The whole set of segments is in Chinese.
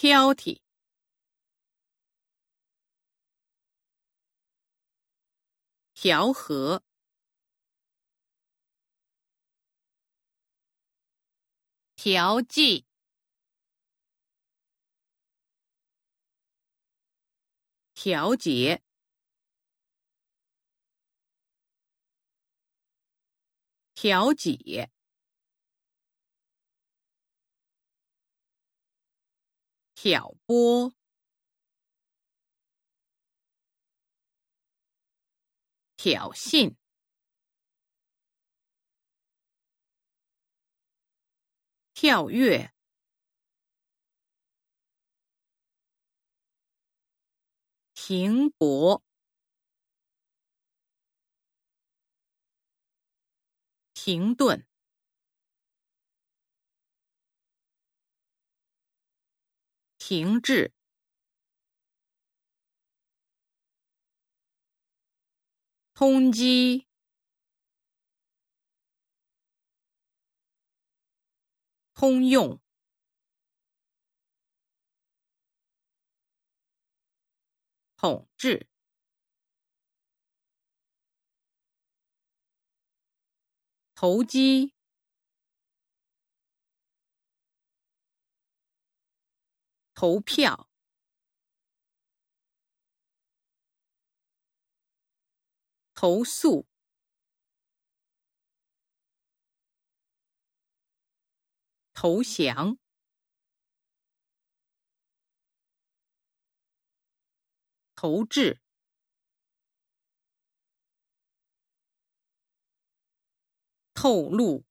挑剔、调和、调剂、调节、调解。挑拨、挑衅、跳跃、停泊、停顿。停滞，通缉，通用，统治，投机。投票，投诉，投降，投掷，透露。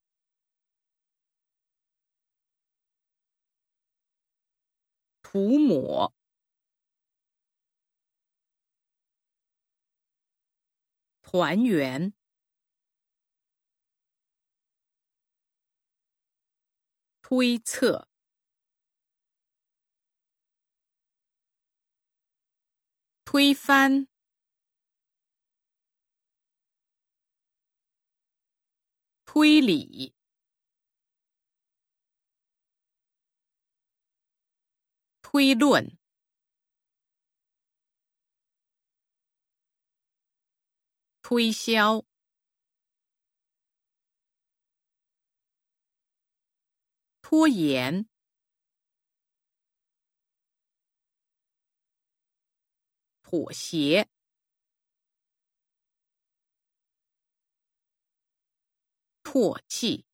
涂抹，团圆，推测，推翻，推理。推论，推销，拖延，妥协，唾弃。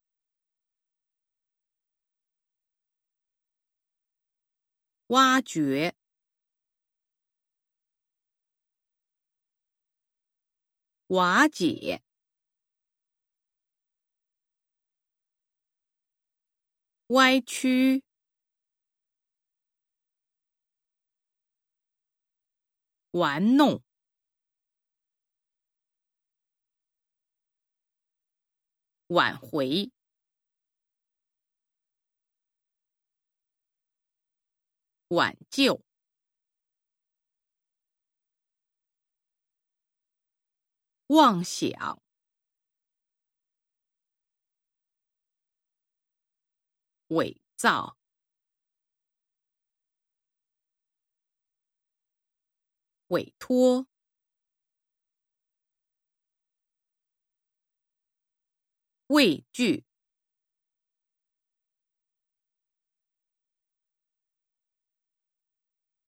挖掘、瓦解、歪曲、玩弄、挽回。挽救，妄想，伪造，委托，畏惧。